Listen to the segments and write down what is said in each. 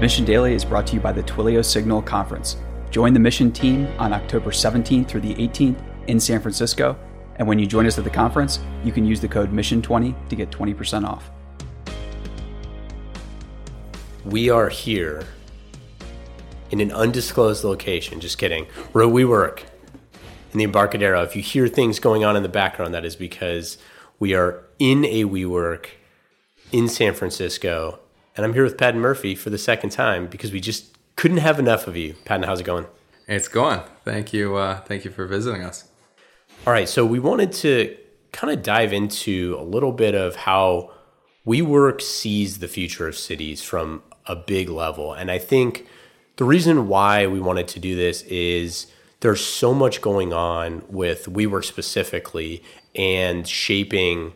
Mission Daily is brought to you by the Twilio Signal Conference. Join the Mission team on October 17th through the 18th in San Francisco. And when you join us at the conference, you can use the code MISSION20 to get 20% off. We are here in an undisclosed location. Just kidding. Where we work in the Embarcadero. If you hear things going on in the background, that is because we are in a WeWork in San Francisco. And I'm here with Patton Murphy for the second time because we just couldn't have enough of you. Patton, how's it going? It's going. Thank you. Uh, thank you for visiting us. All right. So we wanted to kind of dive into a little bit of how WeWork sees the future of cities from a big level. And I think the reason why we wanted to do this is there's so much going on with WeWork specifically and shaping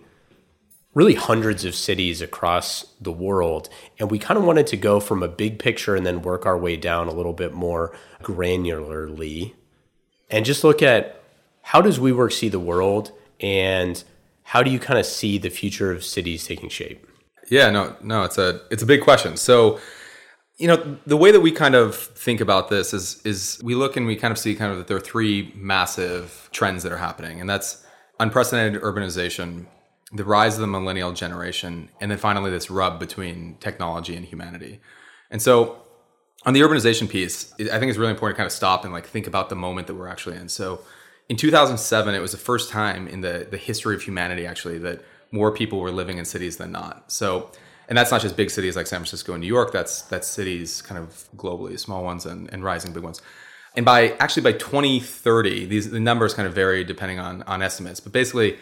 really hundreds of cities across the world. And we kind of wanted to go from a big picture and then work our way down a little bit more granularly and just look at how does WeWork see the world and how do you kind of see the future of cities taking shape? Yeah, no, no, it's a it's a big question. So, you know, the way that we kind of think about this is is we look and we kind of see kind of that there are three massive trends that are happening, and that's unprecedented urbanization, the rise of the millennial generation, and then finally this rub between technology and humanity. And so, on the urbanization piece, I think it's really important to kind of stop and like think about the moment that we're actually in. So, in 2007, it was the first time in the the history of humanity actually that more people were living in cities than not. So, and that's not just big cities like San Francisco and New York. That's that's cities kind of globally, small ones and, and rising big ones. And by actually by 2030, these the numbers kind of vary depending on on estimates, but basically,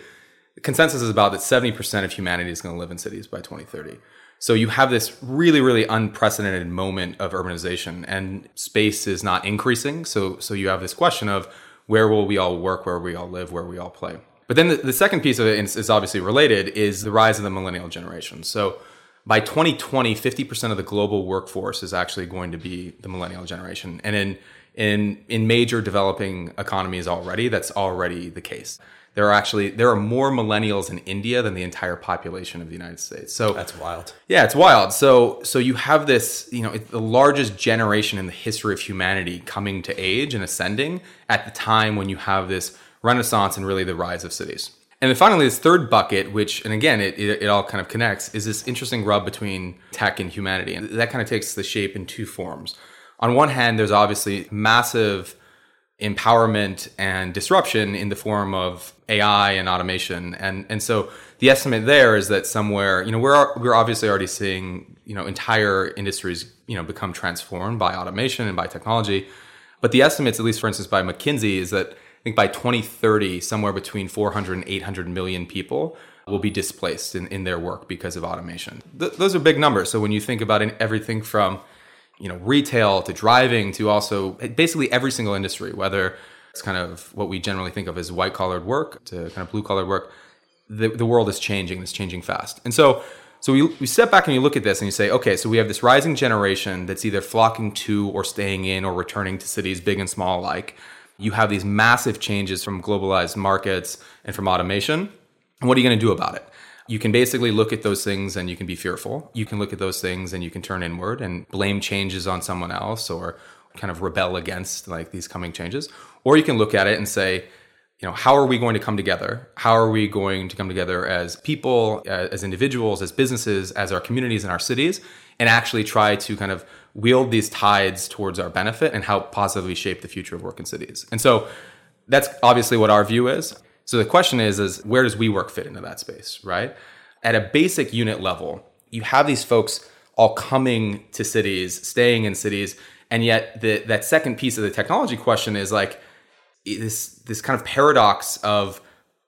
the consensus is about that 70% of humanity is going to live in cities by 2030. So you have this really, really unprecedented moment of urbanization, and space is not increasing. So so you have this question of where will we all work, where we all live, where we all play. But then the, the second piece of it is, is obviously related is the rise of the millennial generation. So by 2020, 50% of the global workforce is actually going to be the millennial generation. And in in in major developing economies already, that's already the case. There are actually there are more millennials in India than the entire population of the United States. So That's wild. yeah, it's wild. So so you have this, you know, it's the largest generation in the history of humanity coming to age and ascending at the time when you have this renaissance and really the rise of cities. And then finally, this third bucket, which, and again, it, it, it all kind of connects, is this interesting rub between tech and humanity. And that kind of takes the shape in two forms. On one hand, there's obviously massive empowerment and disruption in the form of AI and automation. And, and so the estimate there is that somewhere, you know, we're, we're obviously already seeing, you know, entire industries, you know, become transformed by automation and by technology. But the estimates, at least for instance, by McKinsey, is that I think by 2030, somewhere between 400 and 800 million people will be displaced in, in their work because of automation. Th- those are big numbers. So when you think about in everything from you know retail to driving to also basically every single industry, whether it's kind of what we generally think of as white collared work to kind of blue collared work, the, the world is changing. It's changing fast. And so so we, we step back and you look at this and you say, okay, so we have this rising generation that's either flocking to or staying in or returning to cities, big and small alike you have these massive changes from globalized markets and from automation. And what are you going to do about it? You can basically look at those things and you can be fearful. You can look at those things and you can turn inward and blame changes on someone else or kind of rebel against like these coming changes. Or you can look at it and say, you know, how are we going to come together? How are we going to come together as people, as individuals, as businesses, as our communities and our cities, and actually try to kind of wield these tides towards our benefit and help positively shape the future of work in cities. And so that's obviously what our view is. So the question is, is where does WeWork fit into that space, right? At a basic unit level, you have these folks all coming to cities, staying in cities, and yet the, that second piece of the technology question is like this this kind of paradox of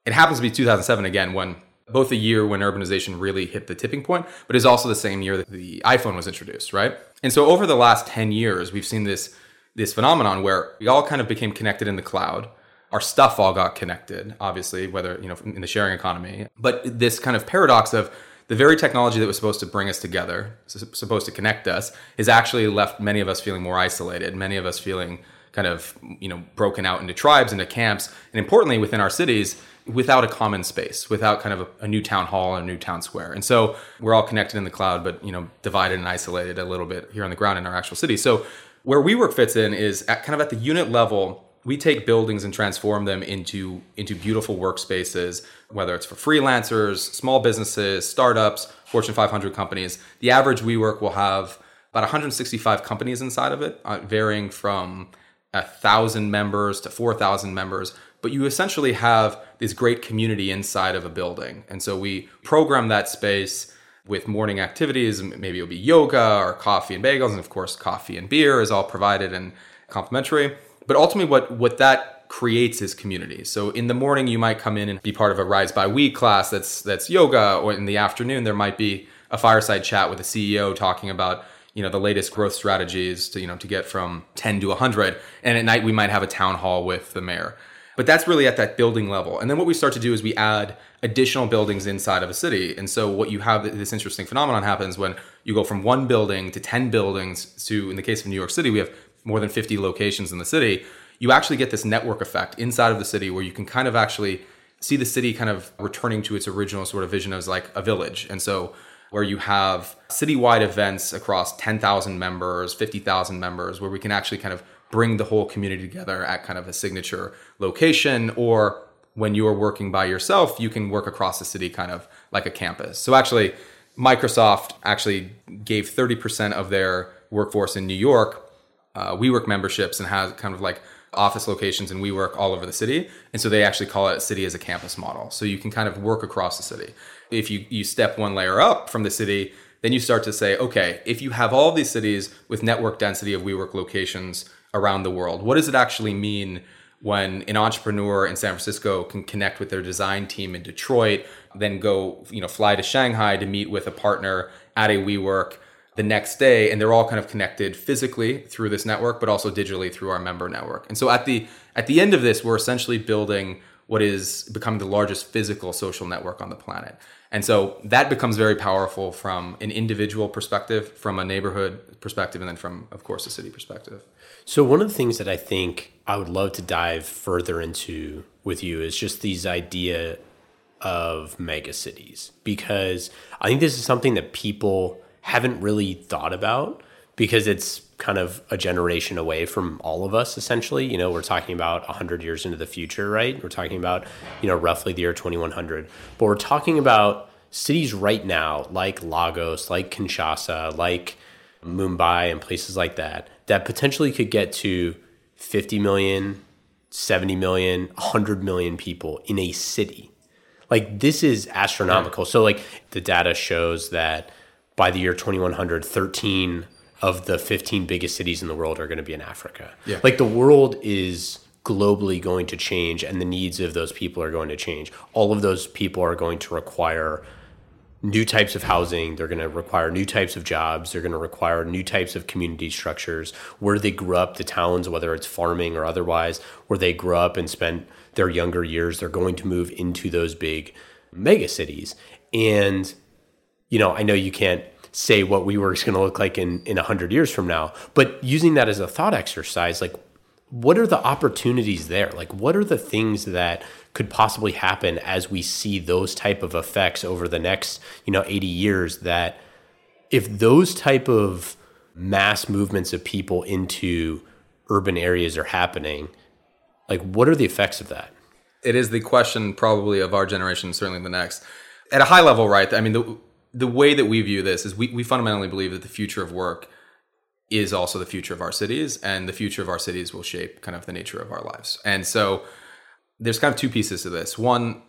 it happens to be 2007 again when both the year when urbanization really hit the tipping point, but is also the same year that the iPhone was introduced, right? And so over the last 10 years, we've seen this this phenomenon where we all kind of became connected in the cloud. Our stuff all got connected, obviously, whether, you know, in the sharing economy. But this kind of paradox of the very technology that was supposed to bring us together, supposed to connect us, has actually left many of us feeling more isolated, many of us feeling kind of you know broken out into tribes into camps and importantly within our cities without a common space without kind of a, a, new town hall or a new town square and so we're all connected in the cloud but you know divided and isolated a little bit here on the ground in our actual city so where WeWork fits in is at kind of at the unit level we take buildings and transform them into into beautiful workspaces whether it's for freelancers small businesses startups fortune 500 companies the average WeWork will have about 165 companies inside of it uh, varying from a thousand members to 4,000 members, but you essentially have this great community inside of a building. And so we program that space with morning activities. Maybe it'll be yoga or coffee and bagels. And of course, coffee and beer is all provided and complimentary. But ultimately, what, what that creates is community. So in the morning, you might come in and be part of a Rise by We class that's, that's yoga, or in the afternoon, there might be a fireside chat with a CEO talking about you know the latest growth strategies to you know to get from 10 to 100 and at night we might have a town hall with the mayor. But that's really at that building level. And then what we start to do is we add additional buildings inside of a city. And so what you have this interesting phenomenon happens when you go from one building to 10 buildings to in the case of new york city we have more than 50 locations in the city you actually get this network effect inside of the city where you can kind of actually see the city kind of returning to its original sort of vision as like a village and so where you have citywide events across 10,000 members, 50,000 members, where we can actually kind of bring the whole community together at kind of a signature location or when you are working by yourself, you can work across the city kind of like a campus. So actually, Microsoft actually gave 30% of their workforce in New York uh, WeWork memberships and has kind of like office locations in WeWork all over the city. And so they actually call it city as a campus model. So you can kind of work across the city if you, you step one layer up from the city, then you start to say, okay, if you have all these cities with network density of WeWork locations around the world, what does it actually mean when an entrepreneur in San Francisco can connect with their design team in Detroit, then go, you know, fly to Shanghai to meet with a partner at a WeWork the next day, and they're all kind of connected physically through this network, but also digitally through our member network. And so at the at the end of this, we're essentially building what is becoming the largest physical social network on the planet. And so that becomes very powerful from an individual perspective, from a neighborhood perspective, and then from, of course, a city perspective. So, one of the things that I think I would love to dive further into with you is just these idea of mega cities, because I think this is something that people haven't really thought about because it's kind of a generation away from all of us essentially. You know we're talking about 100 years into the future right? We're talking about you know roughly the year 2100 but we're talking about cities right now like lagos like kinshasa like mumbai and places like that that potentially could get to 50 million 70 million 100 million people in a city. Like this is astronomical. So like the data shows that by the year 2100 13 of the 15 biggest cities in the world are going to be in Africa. Yeah. Like the world is globally going to change and the needs of those people are going to change. All of those people are going to require new types of housing. They're going to require new types of jobs. They're going to require new types of community structures. Where they grew up, the towns, whether it's farming or otherwise, where they grew up and spent their younger years, they're going to move into those big mega cities. And, you know, I know you can't say what we WeWork's going to look like in in 100 years from now but using that as a thought exercise like what are the opportunities there? Like what are the things that could possibly happen as we see those type of effects over the next you know 80 years that if those type of mass movements of people into urban areas are happening like what are the effects of that? It is the question probably of our generation certainly the next. At a high level right i mean the the way that we view this is we, we fundamentally believe that the future of work is also the future of our cities and the future of our cities will shape kind of the nature of our lives. And so there's kind of two pieces to this. One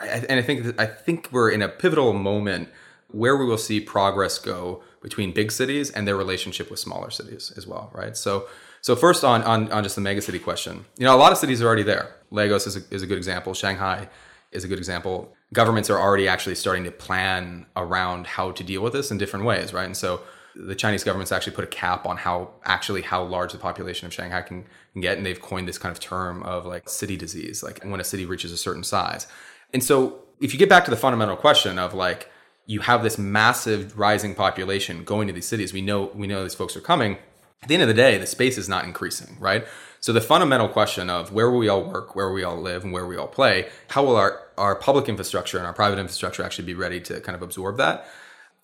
and i think i think we're in a pivotal moment where we will see progress go between big cities and their relationship with smaller cities as well right? So so first on on, on just the megacity question. You know a lot of cities are already there. Lagos is a, is a good example. Shanghai is a good example. Governments are already actually starting to plan around how to deal with this in different ways, right? And so the Chinese government's actually put a cap on how actually how large the population of Shanghai can, can get, and they've coined this kind of term of like city disease, like when a city reaches a certain size. And so if you get back to the fundamental question of like you have this massive rising population going to these cities, we know we know these folks are coming. At the end of the day, the space is not increasing, right? So the fundamental question of where will we all work, where will we all live, and where we all play, how will our, our public infrastructure and our private infrastructure actually be ready to kind of absorb that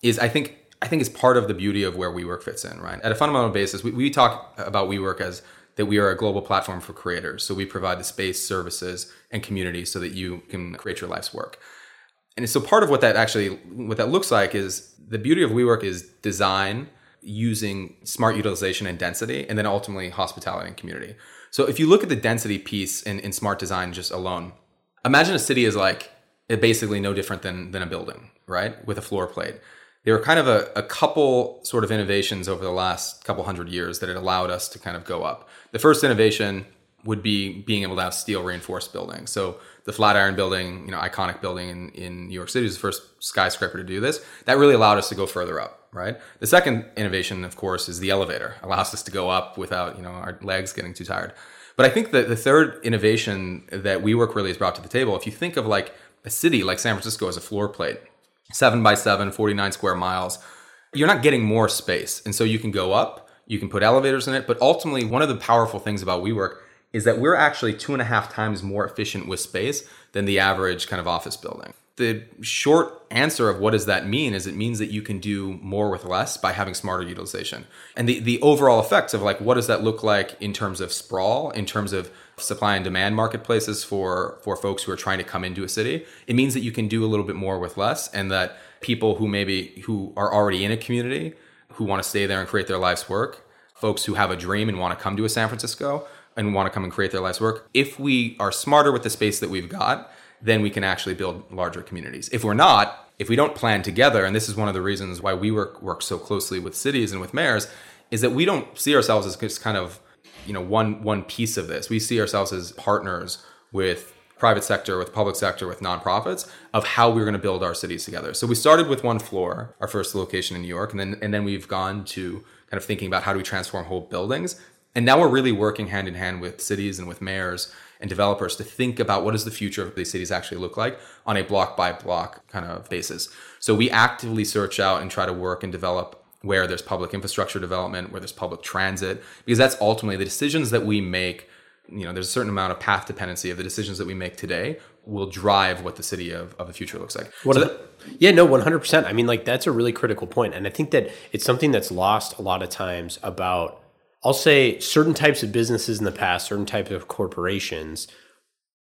is I think I think is part of the beauty of where WeWork fits in, right? At a fundamental basis, we, we talk about WeWork as that we are a global platform for creators. So we provide the space, services, and community so that you can create your life's work. And so part of what that actually what that looks like is the beauty of WeWork is design using smart utilization and density, and then ultimately hospitality and community. So if you look at the density piece in, in smart design just alone, imagine a city is like basically no different than than a building, right? With a floor plate there were kind of a, a, couple sort of innovations over the last couple hundred years that had allowed us to kind of go up. The first innovation would be being able to have steel reinforced buildings. So the Flatiron building, you know, iconic building in, in New York City was the first skyscraper to do this. That really allowed us to go further up, right? The second innovation, of course, is the elevator. Allows us to go up without, you know, our legs getting too tired. But I think that the third innovation that WeWork really has brought to the table, if you think of like a city like San Francisco as a floor plate, seven by seven, 49 square miles, you're not getting more space. And so you can go up, you can put elevators in it. But ultimately, one of the powerful things about WeWork is that we're actually two and a half times more efficient with space than the average kind of office building the short answer of what does that mean is it means that you can do more with less by having smarter utilization. And the, the overall effects of like what does that look like in terms of sprawl, in terms of supply and demand marketplaces for for folks who are trying to come into a city, it means that you can do a little bit more with less and that people who maybe who are already in a community who want to stay there and create their life's work, folks who have a dream and want to come to a San Francisco and want to come and create their life's work, if we are smarter with the space that we've got, then we can actually build larger communities. If we're not, if we don't plan together, and this is one of the reasons why we work work so closely with cities and with mayors, is that we don't see ourselves as just kind of you know one one piece of this. We see ourselves as partners with private sector, with public sector, with nonprofits of how we're going to build our cities together. So we started with one floor, our first location in New York, and then and then we've gone to kind of thinking about how do we transform whole buildings. And now we're really working hand in hand with cities and with mayors and developers to think about what does the future of these cities actually look like on a block by block kind of basis. So we actively search out and try to work and develop where there's public infrastructure development, where there's public transit, because that's ultimately the decisions that we make. You know, there's a certain amount of path dependency of the decisions that we make today will drive what the city of, of the future looks like. What so that, yeah, no, 100%. I mean, like, that's a really critical point. And I think that it's something that's lost a lot of times about I'll say certain types of businesses in the past, certain types of corporations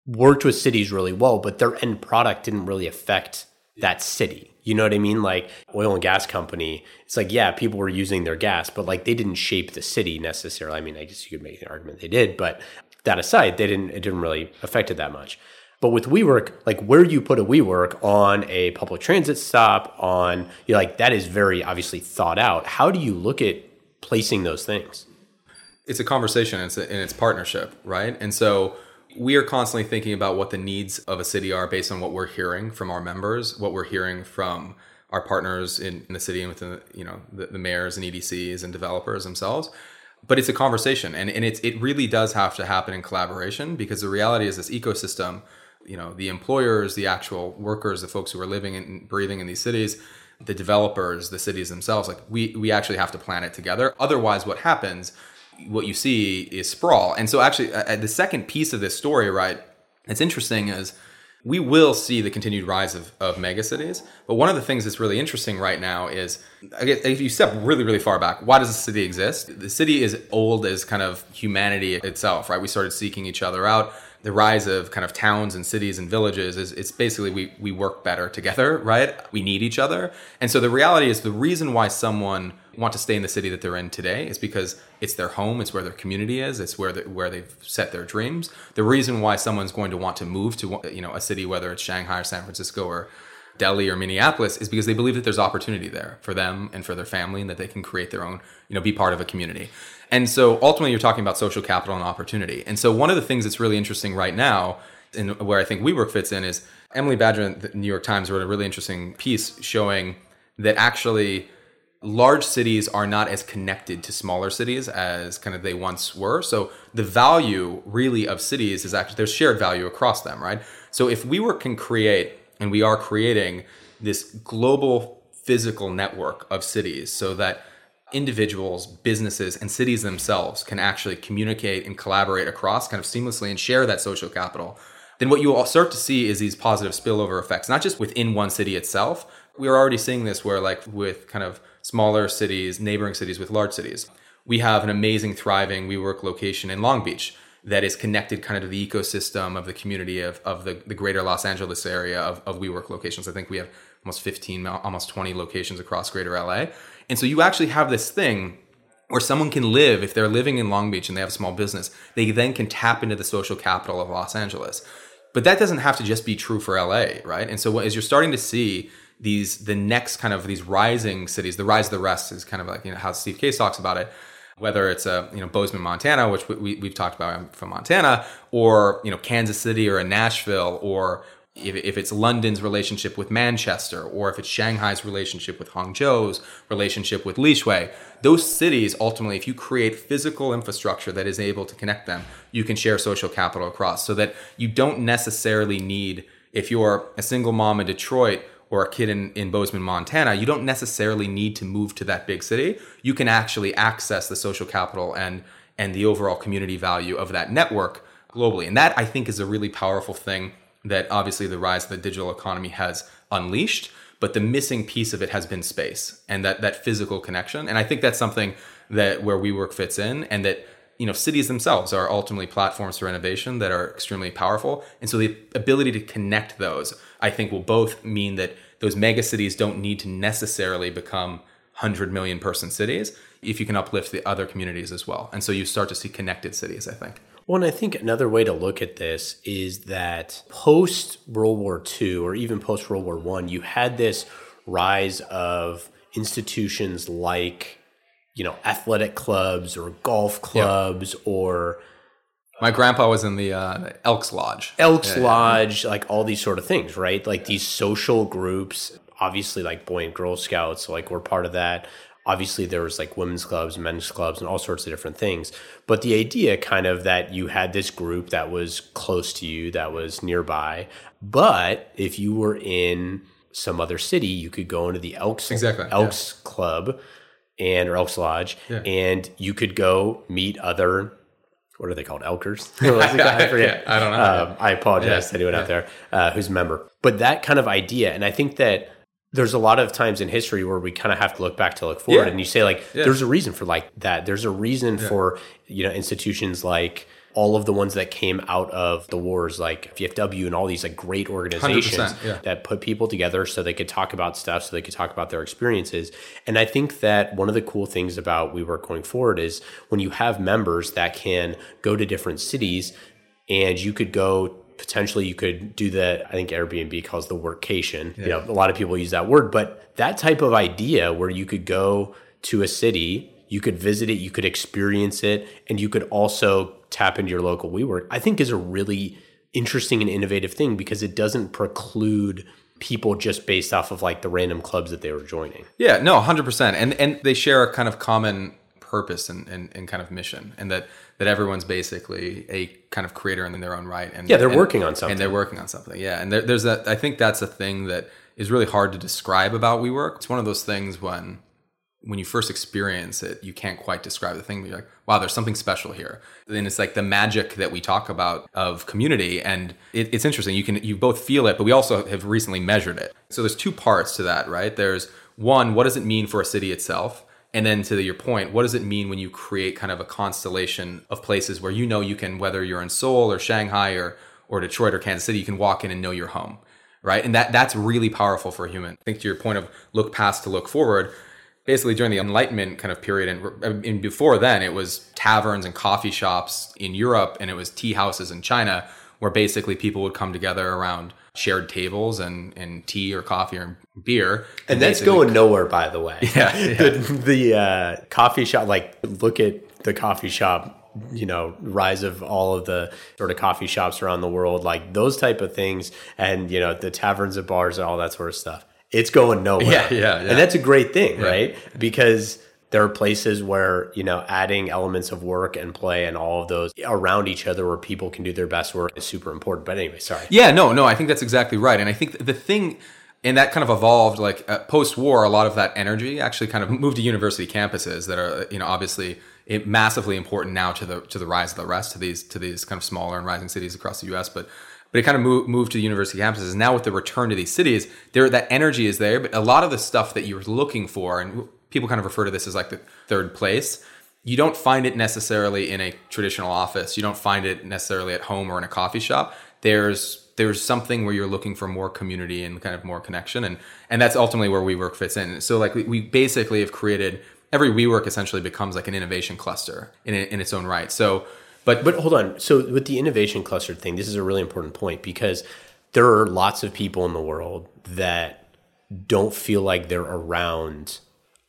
worked with cities really well, but their end product didn't really affect that city. You know what I mean? Like oil and gas company, it's like, yeah, people were using their gas, but like they didn't shape the city necessarily. I mean, I guess you could make an argument they did, but that aside, they didn't it didn't really affect it that much. But with WeWork, like where you put a WeWork on a public transit stop, on you know, like that is very obviously thought out. How do you look at placing those things? It's a conversation and it's, a, and it's partnership, right? And so we are constantly thinking about what the needs of a city are based on what we're hearing from our members, what we're hearing from our partners in, in the city and within the, you know the, the, mayors and EDCs and developers themselves. But it's a conversation, and, and it's it really does have to happen in collaboration because the reality is this ecosystem, you know, the employers, the actual workers, the folks who are living and breathing in these cities, the developers, the cities themselves, like we we actually have to plan it together. Otherwise, what happens what you see is sprawl. And so, actually, uh, the second piece of this story, right, it's interesting is we will see the continued rise of, of megacities. But one of the things that's really interesting right now is if you step really, really far back, why does the city exist? The city is old as kind of humanity itself, right? We started seeking each other out the rise of kind of towns and cities and villages is it's basically we we work better together, right? We need each other. And so the reality is the reason why someone want to stay in the city that they're in today is because it's their home, it's where their community is, it's where the, where they've set their dreams. The reason why someone's going to want to move to you know a city whether it's Shanghai or San Francisco or Delhi or Minneapolis is because they believe that there's opportunity there for them and for their family and that they can create their own, you know, be part of a community. And so ultimately, you're talking about social capital and opportunity. And so one of the things that's really interesting right now, and where I think WeWork fits in, is Emily Badger the New York Times wrote a really interesting piece showing that actually large cities are not as connected to smaller cities as kind of they once were. So the value really of cities is actually there's shared value across them, right? So if WeWork can create, and we are creating this global physical network of cities so that individuals, businesses, and cities themselves can actually communicate and collaborate across kind of seamlessly and share that social capital, then what you will start to see is these positive spillover effects, not just within one city itself. We're already seeing this where, like, with kind of smaller cities, neighboring cities with large cities, we have an amazing, thriving WeWork location in Long Beach that is connected kind of to the ecosystem of the community of, of the, the greater Los Angeles area of, of WeWork locations. I think we have almost 15, almost 20 locations across greater LA. And so you actually have this thing where someone can live, if they're living in Long Beach and they have a small business, they then can tap into the social capital of Los Angeles. But that doesn't have to just be true for LA, right? And so as you're starting to see these, the next kind of these rising cities, the rise of the rest is kind of like, you know, how Steve Case talks about it. Whether it's a you know Bozeman, Montana, which we, we've talked about um, from Montana, or you know Kansas City or a Nashville, or if, if it's London's relationship with Manchester, or if it's Shanghai's relationship with Hangzhou's relationship with Lishui, those cities ultimately, if you create physical infrastructure that is able to connect them, you can share social capital across, so that you don't necessarily need if you're a single mom in Detroit or a kid in, in Bozeman, Montana, you don't necessarily need to move to that big city. You can actually access the social capital and and the overall community value of that network globally. And that I think is a really powerful thing that obviously the rise of the digital economy has unleashed. But the missing piece of it has been space and that that physical connection. And I think that's something that where WeWork fits in and that you know cities themselves are ultimately platforms for innovation that are extremely powerful and so the ability to connect those i think will both mean that those mega cities don't need to necessarily become 100 million person cities if you can uplift the other communities as well. And so you start to see connected cities i think. Well, and I think another way to look at this is that post World War II or even post World War One, you had this rise of institutions like you know athletic clubs or golf clubs or my grandpa was in the uh, Elks Lodge. Elks yeah, Lodge, yeah. like all these sort of things, right? Like these social groups, obviously like Boy and Girl Scouts, like we're part of that. Obviously, there was like women's clubs, men's clubs, and all sorts of different things. But the idea, kind of, that you had this group that was close to you, that was nearby. But if you were in some other city, you could go into the Elks exactly, Elks Club and or Elks Lodge, yeah. and you could go meet other. What are they called? Elkers? I forget. I don't know. Um, I apologize yeah. to anyone yeah. out there uh, who's a member. But that kind of idea, and I think that there's a lot of times in history where we kind of have to look back to look forward, and you say like, there's a reason for like that. There's a reason for you know institutions like all of the ones that came out of the wars, like VFW and all these like great organizations yeah. that put people together so they could talk about stuff, so they could talk about their experiences. And I think that one of the cool things about WeWork going forward is when you have members that can go to different cities and you could go potentially you could do that i think airbnb calls the workcation yeah. you know a lot of people use that word but that type of idea where you could go to a city you could visit it you could experience it and you could also tap into your local WeWork, I think is a really interesting and innovative thing because it doesn't preclude people just based off of like the random clubs that they were joining. Yeah, no, 100%. And and they share a kind of common purpose and, and, and kind of mission and that that everyone's basically a kind of creator in their own right and yeah they're and, working on something and they're working on something yeah and there, there's that i think that's a thing that is really hard to describe about WeWork. It's one of those things when when you first experience it, you can't quite describe the thing. But you're like, wow, there's something special here. And it's like the magic that we talk about of community. And it, it's interesting. You can you both feel it, but we also have recently measured it. So there's two parts to that, right? There's one, what does it mean for a city itself? And then to your point, what does it mean when you create kind of a constellation of places where you know you can, whether you're in Seoul or Shanghai or or Detroit or Kansas City, you can walk in and know your home, right? And that that's really powerful for a human. I think to your point of look past to look forward basically during the Enlightenment kind of period, and, and before then, it was taverns and coffee shops in Europe, and it was tea houses in China, where basically people would come together around shared tables and, and tea or coffee or beer. And, and that's going nowhere, by the way. Yeah. yeah. the, the uh, coffee shop, like, look at the coffee shop you know rise of all of the sort of coffee shops around the world like those type of things and you know the taverns and bars and all that sort of stuff it's going nowhere. Yeah, yeah, yeah. And that's a great thing, yeah. right? Because there are places where, you know, adding elements of work and play and all of those around each other where people can do their best work is super important. But anyway, sorry. Yeah, no, no, I think that's exactly right. And I think the thing and that kind of evolved like uh, post-war a lot of that energy actually kind of moved to university campuses that are you know obviously it, massively important now to the to the rise of the rest to these to these kind of smaller and rising cities across the US but but it kind of moved, moved to the university campuses and now with the return to these cities there that energy is there but a lot of the stuff that you're looking for and people kind of refer to this as like the third place you don't find it necessarily in a traditional office you don't find it necessarily at home or in a coffee shop there's there's something where you're looking for more community and kind of more connection and and that's ultimately where WeWork fits in. So like we, we basically have created every WeWork essentially becomes like an innovation cluster in in its own right. So but but hold on. So with the innovation cluster thing, this is a really important point because there are lots of people in the world that don't feel like they're around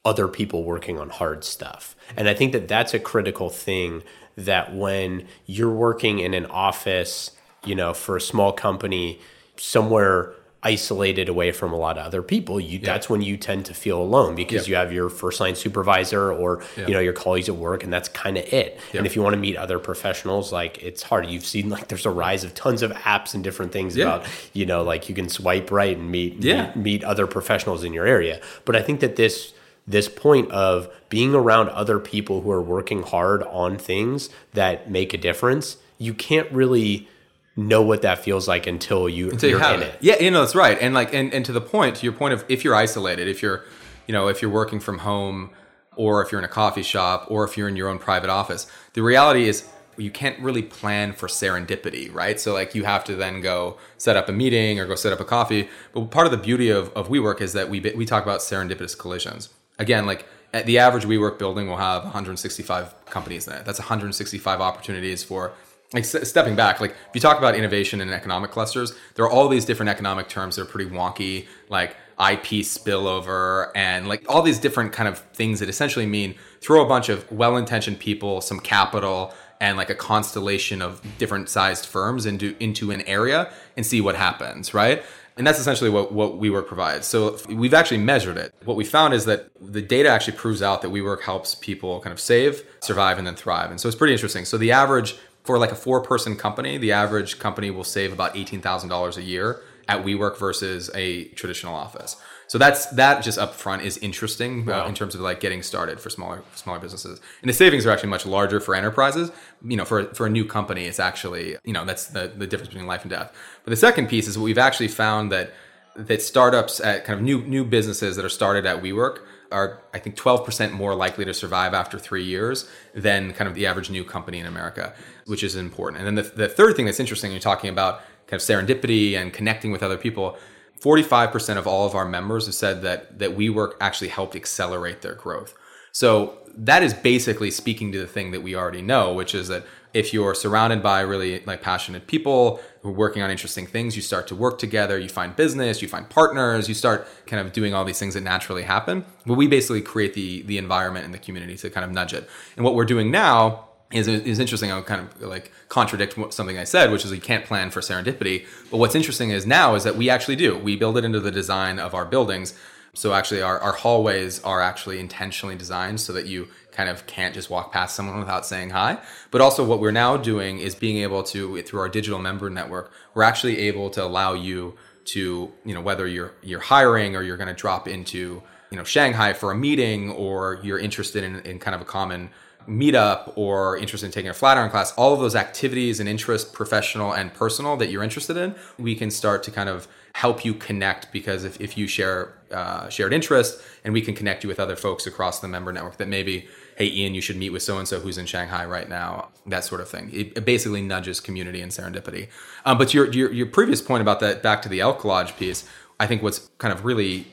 other people working on hard stuff. And I think that that's a critical thing that when you're working in an office you know, for a small company somewhere isolated away from a lot of other people, you yeah. that's when you tend to feel alone because you have your first line supervisor or you know your colleagues at work and that's kind of it. And if you want to meet other professionals, like it's hard. You've seen like there's a rise of tons of apps and different things about you know like you can swipe right and meet, meet meet other professionals in your area. But I think that this this point of being around other people who are working hard on things that make a difference, you can't really know what that feels like until you until you're you in it. it. Yeah, you know that's right. And like and, and to the point, to your point of if you're isolated, if you're you know, if you're working from home or if you're in a coffee shop or if you're in your own private office, the reality is you can't really plan for serendipity, right? So like you have to then go set up a meeting or go set up a coffee. But part of the beauty of, of WeWork is that we we talk about serendipitous collisions. Again, like at the average WeWork building will have 165 companies in it. That's 165 opportunities for like stepping back, like if you talk about innovation in economic clusters, there are all these different economic terms that are pretty wonky, like IP spillover and like all these different kind of things that essentially mean throw a bunch of well-intentioned people, some capital, and like a constellation of different sized firms into into an area and see what happens, right? And that's essentially what, what WeWork provides. So we've actually measured it. What we found is that the data actually proves out that WeWork helps people kind of save, survive, and then thrive. And so it's pretty interesting. So the average for like a four person company, the average company will save about $18,000 a year at WeWork versus a traditional office. So that's that just upfront is interesting uh, wow. uh, in terms of like getting started for smaller smaller businesses. And the savings are actually much larger for enterprises. You know, for for a new company, it's actually you know that's the the difference between life and death. But the second piece is what we've actually found that that startups at kind of new new businesses that are started at WeWork are I think 12% more likely to survive after three years than kind of the average new company in America, which is important. And then the, the third thing that's interesting, you're talking about kind of serendipity and connecting with other people. 45% of all of our members have said that that WeWork actually helped accelerate their growth. So that is basically speaking to the thing that we already know, which is that if you're surrounded by really like passionate people who are working on interesting things, you start to work together, you find business, you find partners, you start kind of doing all these things that naturally happen. But we basically create the the environment and the community to kind of nudge it. And what we're doing now is, is interesting. I'll kind of like contradict something I said, which is you can't plan for serendipity. But what's interesting is now is that we actually do. We build it into the design of our buildings. So actually, our, our hallways are actually intentionally designed so that you kind of can't just walk past someone without saying hi. But also, what we're now doing is being able to, through our digital member network, we're actually able to allow you to, you know, whether you're you're hiring or you're going to drop into, you know, Shanghai for a meeting, or you're interested in, in kind of a common meetup or interested in taking a Flatiron class, all of those activities and interests, professional and personal, that you're interested in, we can start to kind of help you connect because if, if you share uh, shared interest and we can connect you with other folks across the member network that maybe hey ian you should meet with so and so who's in shanghai right now that sort of thing it, basically nudges community and serendipity um, but your, your your previous point about that back to the elk lodge piece i think what's kind of really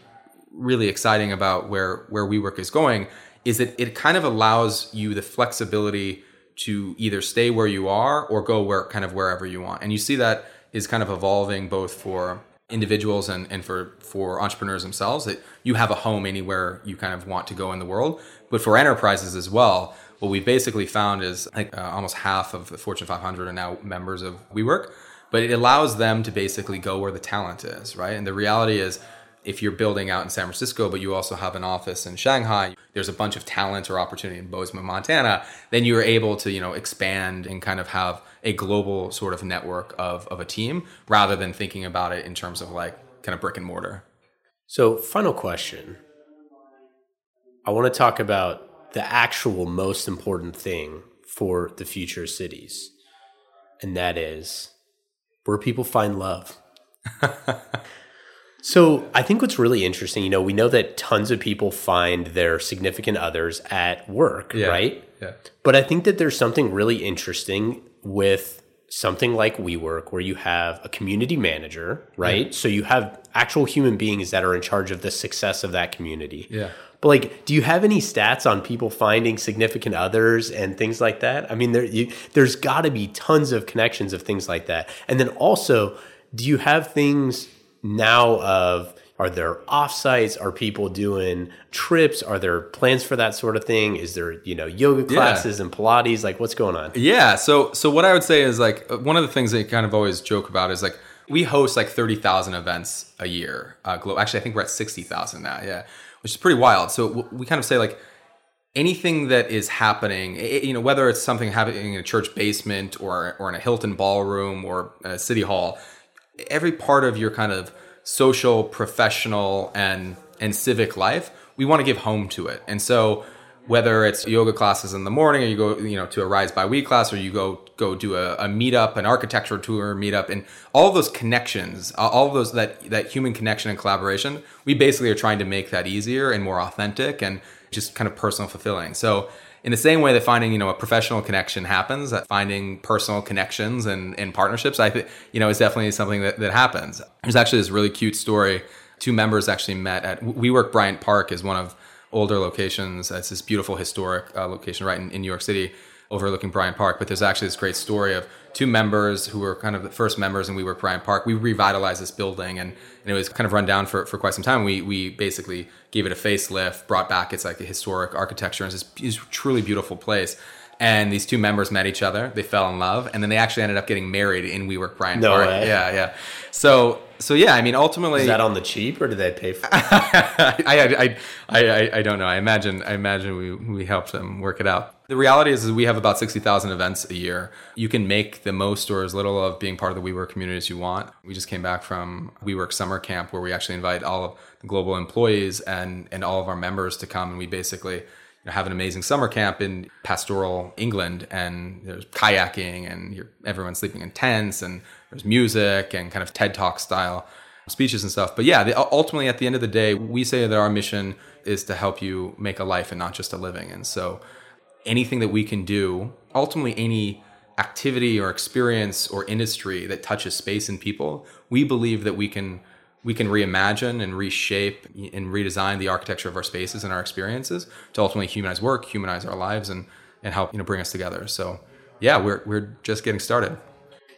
really exciting about where where WeWork is going is that it kind of allows you the flexibility to either stay where you are or go where kind of wherever you want. And you see that is kind of evolving both for individuals and, and for, for entrepreneurs themselves that you have a home anywhere you kind of want to go in the world. But for enterprises as well, what we basically found is like uh, almost half of the Fortune 500 are now members of WeWork, but it allows them to basically go where the talent is, right? And the reality is if you're building out in San Francisco, but you also have an office in Shanghai, there's a bunch of talent or opportunity in Bozeman, Montana, then you're able to, you know, expand and kind of have a global sort of network of, of a team rather than thinking about it in terms of like kind of brick and mortar. So, final question. I want to talk about the actual most important thing for the future cities, and that is where people find love. so, I think what's really interesting, you know, we know that tons of people find their significant others at work, Yeah. right? Yeah. But I think that there's something really interesting with something like WeWork where you have a community manager, right? So you have actual human beings that are in charge of the success of that community. Yeah. But like, do you have any stats on people finding significant others and things like that? I mean, there you, there's got to be tons of connections of things like that. And then also, do you have things now of are there offsites? Are people doing trips? Are there plans for that sort of thing? Is there you know yoga classes and Pilates? Like, what's going on? Yeah. So so what I would say is like uh, one of the things they kind of always joke about is like we host like thirty thousand events a year. Uh, glo- Actually, I think we're at sixty thousand now. Yeah, which is pretty wild. So w- we kind of say like anything that is happening, i- you know, whether it's something happening in a church basement or or in a Hilton ballroom or a city hall, every part of your kind of social, professional, and and civic life, we want to give home to it. And so whether it's yoga classes in the morning or you go you know to a rise by We class or you go go do a, a meetup an architecture tour meetup and all those connections all those that that human connection and collaboration we basically are trying to make that easier and more authentic and just kind of personal fulfilling so in the same way that finding you know a professional connection happens that finding personal connections and, and partnerships i think you know is definitely something that, that happens. There's actually this really cute story. Two members actually met at WeWork bryant park is one of older locations. It's this beautiful historic uh, location right in, in New York City, overlooking Bryant Park. But there's actually this great story of two members who were kind of the first members, and we work Bryant Park. We revitalized this building, and, and it was kind of run down for, for quite some time. We we basically gave it a facelift, brought back its like a historic architecture, and it's this truly beautiful place. And these two members met each other. They fell in love, and then they actually ended up getting married in WeWork Bryant No Park. way. Yeah, yeah. So so yeah, I mean, ultimately, Is that on the cheap, or do they pay for? it? I, I, I, I, I don't know. I imagine I imagine we, we helped them work it out. The reality is, is we have about 60,000 events a year. You can make the most or as little of being part of the WeWork community as you want. We just came back from WeWork summer camp where we actually invite all of the global employees and, and all of our members to come. And we basically have an amazing summer camp in pastoral England and there's kayaking and everyone's sleeping in tents and there's music and kind of TED Talk style speeches and stuff. But yeah, the, ultimately at the end of the day, we say that our mission is to help you make a life and not just a living. And so anything that we can do, ultimately any activity or experience or industry that touches space and people, we believe that we can we can reimagine and reshape and redesign the architecture of our spaces and our experiences to ultimately humanize work, humanize our lives and and help you know bring us together. So yeah, we're we're just getting started.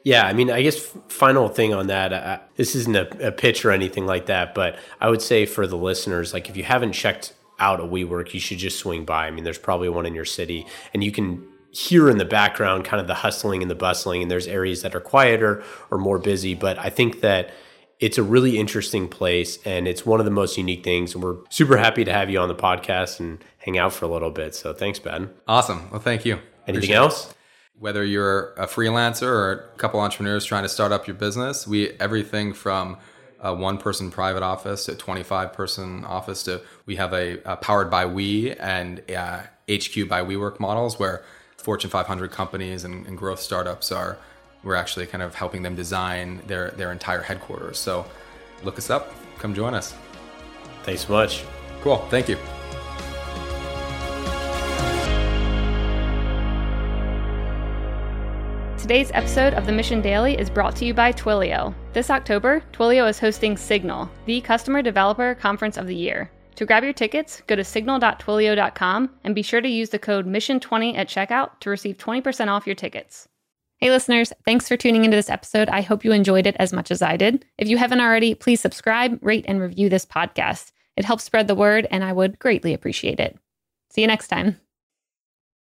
Yeah, I mean, I guess final thing on that. Uh, this isn't a, a pitch or anything like that, but I would say for the listeners, like if you haven't checked out a WeWork, you should just swing by. I mean, there's probably one in your city, and you can hear in the background kind of the hustling and the bustling. And there's areas that are quieter or more busy, but I think that it's a really interesting place, and it's one of the most unique things. And we're super happy to have you on the podcast and hang out for a little bit. So thanks, Ben. Awesome. Well, thank you. Anything Appreciate it. else? whether you're a freelancer or a couple entrepreneurs trying to start up your business we everything from a one person private office to 25 person office to we have a, a powered by we and uh, hq by WeWork models where fortune 500 companies and, and growth startups are we're actually kind of helping them design their their entire headquarters. So look us up. Come join us. Thanks so much. cool. Thank you Today's episode of the Mission Daily is brought to you by Twilio. This October, Twilio is hosting Signal, the customer developer conference of the year. To grab your tickets, go to signal.twilio.com and be sure to use the code MISSION20 at checkout to receive 20% off your tickets. Hey, listeners, thanks for tuning into this episode. I hope you enjoyed it as much as I did. If you haven't already, please subscribe, rate, and review this podcast. It helps spread the word, and I would greatly appreciate it. See you next time.